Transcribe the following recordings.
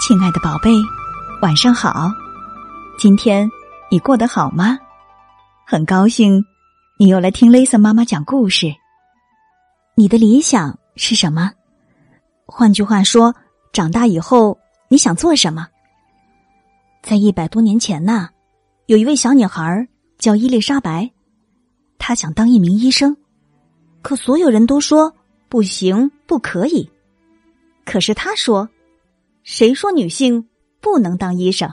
亲爱的宝贝，晚上好！今天你过得好吗？很高兴你又来听 Lisa 妈妈讲故事。你的理想是什么？换句话说，长大以后你想做什么？在一百多年前呢，有一位小女孩叫伊丽莎白，她想当一名医生，可所有人都说不行，不可以。可是她说。谁说女性不能当医生？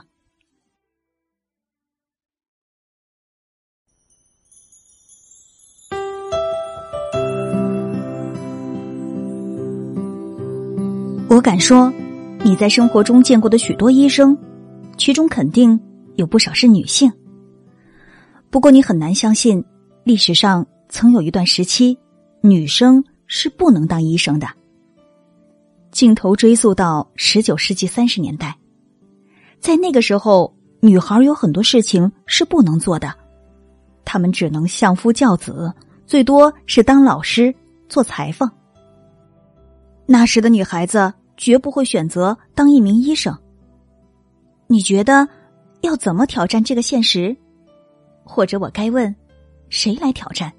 我敢说，你在生活中见过的许多医生，其中肯定有不少是女性。不过，你很难相信，历史上曾有一段时期，女生是不能当医生的。镜头追溯到十九世纪三十年代，在那个时候，女孩有很多事情是不能做的，她们只能相夫教子，最多是当老师、做裁缝。那时的女孩子绝不会选择当一名医生。你觉得要怎么挑战这个现实？或者我该问，谁来挑战？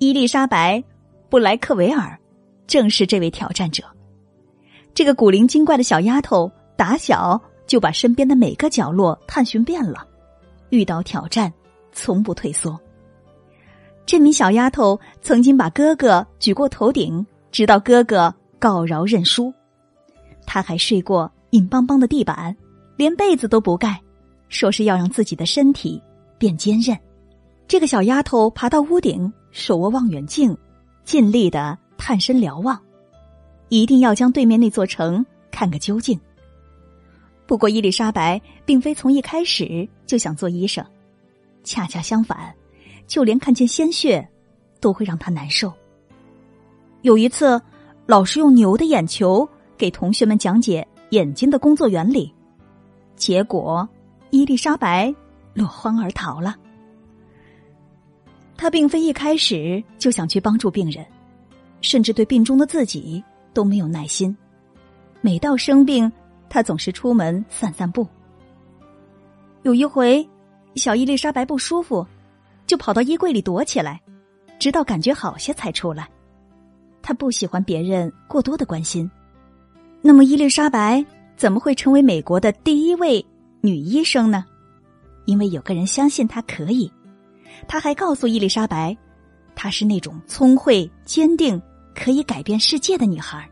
伊丽莎白·布莱克维尔正是这位挑战者。这个古灵精怪的小丫头，打小就把身边的每个角落探寻遍了，遇到挑战从不退缩。这名小丫头曾经把哥哥举过头顶，直到哥哥告饶认输。她还睡过硬邦邦的地板，连被子都不盖，说是要让自己的身体变坚韧。这个小丫头爬到屋顶，手握望远镜，尽力的探身瞭望。一定要将对面那座城看个究竟。不过，伊丽莎白并非从一开始就想做医生，恰恰相反，就连看见鲜血都会让她难受。有一次，老师用牛的眼球给同学们讲解眼睛的工作原理，结果伊丽莎白落荒而逃了。她并非一开始就想去帮助病人，甚至对病中的自己。都没有耐心，每到生病，他总是出门散散步。有一回，小伊丽莎白不舒服，就跑到衣柜里躲起来，直到感觉好些才出来。他不喜欢别人过多的关心。那么，伊丽莎白怎么会成为美国的第一位女医生呢？因为有个人相信她可以。他还告诉伊丽莎白，她是那种聪慧、坚定。可以改变世界的女孩，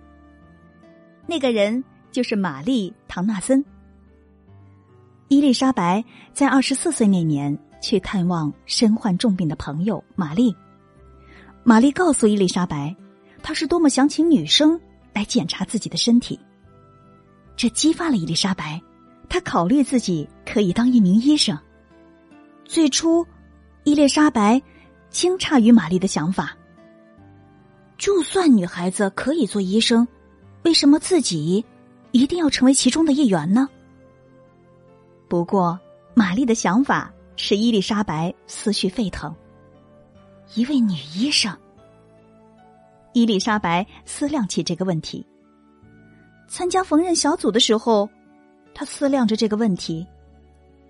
那个人就是玛丽·唐纳森。伊丽莎白在二十四岁那年去探望身患重病的朋友玛丽。玛丽告诉伊丽莎白，她是多么想请女生来检查自己的身体。这激发了伊丽莎白，她考虑自己可以当一名医生。最初，伊丽莎白惊诧于玛丽的想法。就算女孩子可以做医生，为什么自己一定要成为其中的一员呢？不过，玛丽的想法使伊丽莎白思绪沸腾。一位女医生，伊丽莎白思量起这个问题。参加缝纫小组的时候，她思量着这个问题；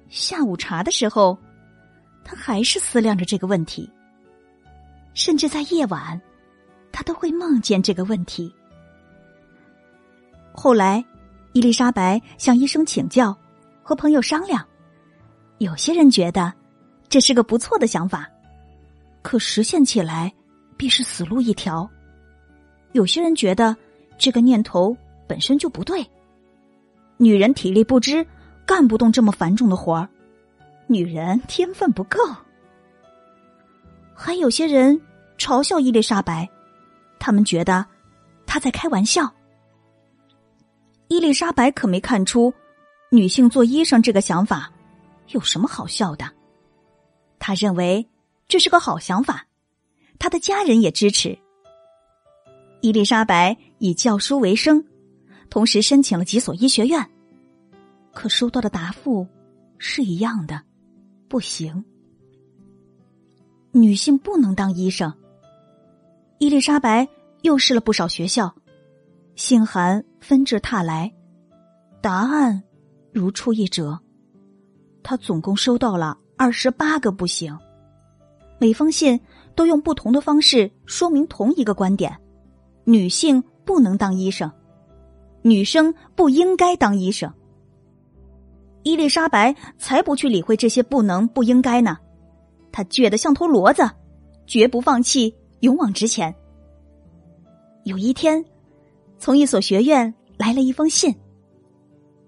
下午茶的时候，她还是思量着这个问题。甚至在夜晚。他都会梦见这个问题。后来，伊丽莎白向医生请教，和朋友商量。有些人觉得这是个不错的想法，可实现起来必是死路一条。有些人觉得这个念头本身就不对。女人体力不支，干不动这么繁重的活儿；女人天分不够。还有些人嘲笑伊丽莎白。他们觉得他在开玩笑。伊丽莎白可没看出女性做医生这个想法有什么好笑的。他认为这是个好想法，他的家人也支持。伊丽莎白以教书为生，同时申请了几所医学院，可收到的答复是一样的：不行，女性不能当医生。伊丽莎白又试了不少学校，信函纷至沓来，答案如出一辙。他总共收到了二十八个不行，每封信都用不同的方式说明同一个观点：女性不能当医生，女生不应该当医生。伊丽莎白才不去理会这些不能不应该呢，她倔得像头骡子，绝不放弃，勇往直前。有一天，从一所学院来了一封信。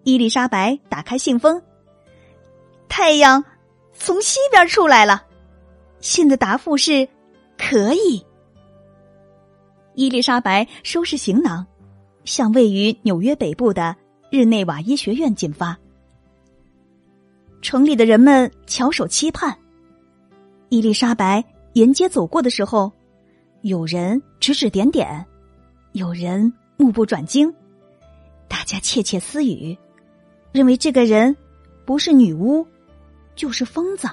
伊丽莎白打开信封，太阳从西边出来了。信的答复是：可以。伊丽莎白收拾行囊，向位于纽约北部的日内瓦医学院进发。城里的人们翘首期盼。伊丽莎白沿街走过的时候，有人指指点点。有人目不转睛，大家窃窃私语，认为这个人不是女巫，就是疯子。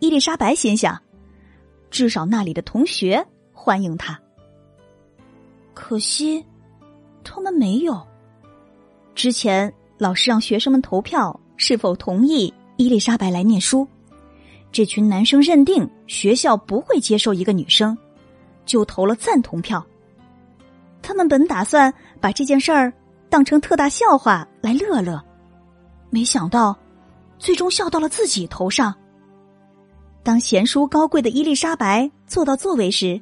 伊丽莎白心想，至少那里的同学欢迎他。可惜，他们没有。之前老师让学生们投票是否同意伊丽莎白来念书，这群男生认定学校不会接受一个女生，就投了赞同票。他们本打算把这件事儿当成特大笑话来乐乐，没想到最终笑到了自己头上。当贤淑高贵的伊丽莎白坐到座位时，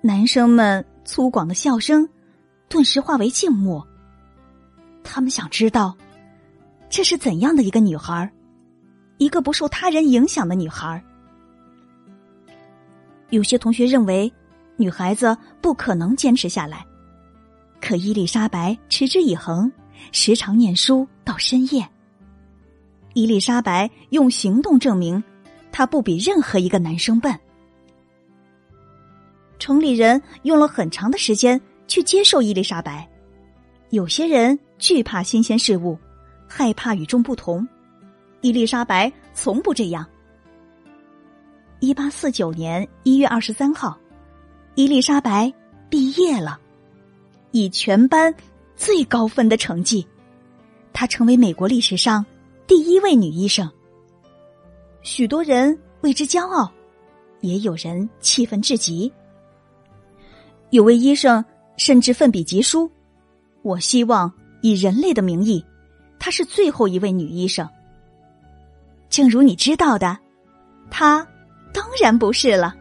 男生们粗犷的笑声顿时化为静默。他们想知道这是怎样的一个女孩，一个不受他人影响的女孩。有些同学认为。女孩子不可能坚持下来，可伊丽莎白持之以恒，时常念书到深夜。伊丽莎白用行动证明，她不比任何一个男生笨。城里人用了很长的时间去接受伊丽莎白，有些人惧怕新鲜事物，害怕与众不同。伊丽莎白从不这样。一八四九年一月二十三号。伊丽莎白毕业了，以全班最高分的成绩，她成为美国历史上第一位女医生。许多人为之骄傲，也有人气愤至极。有位医生甚至奋笔疾书：“我希望以人类的名义，她是最后一位女医生。”正如你知道的，他当然不是了。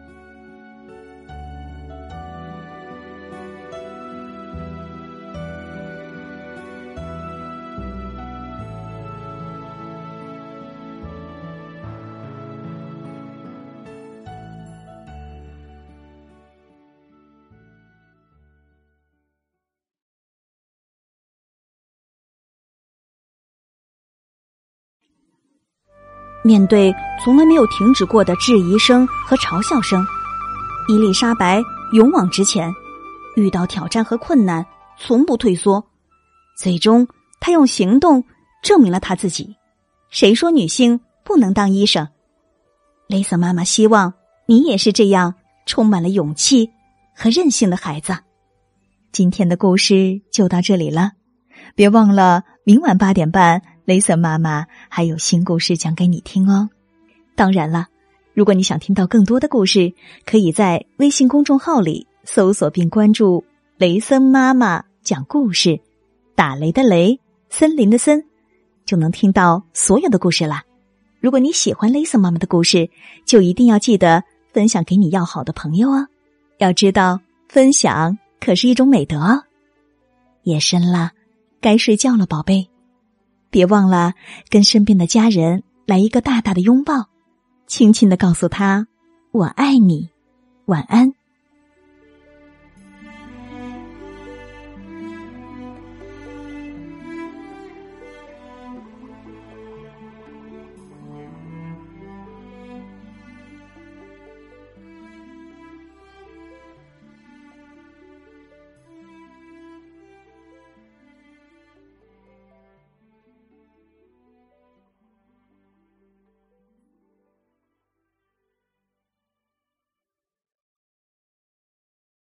面对从来没有停止过的质疑声和嘲笑声，伊丽莎白勇往直前，遇到挑战和困难从不退缩。最终，她用行动证明了她自己。谁说女性不能当医生？雷瑟妈妈希望你也是这样充满了勇气和韧性的孩子。今天的故事就到这里了，别忘了明晚八点半。雷森妈妈还有新故事讲给你听哦。当然了，如果你想听到更多的故事，可以在微信公众号里搜索并关注“雷森妈妈讲故事”，打雷的雷，森林的森，就能听到所有的故事啦。如果你喜欢雷森妈妈的故事，就一定要记得分享给你要好的朋友哦。要知道，分享可是一种美德哦。夜深了，该睡觉了，宝贝。别忘了跟身边的家人来一个大大的拥抱，轻轻的告诉他：“我爱你，晚安。”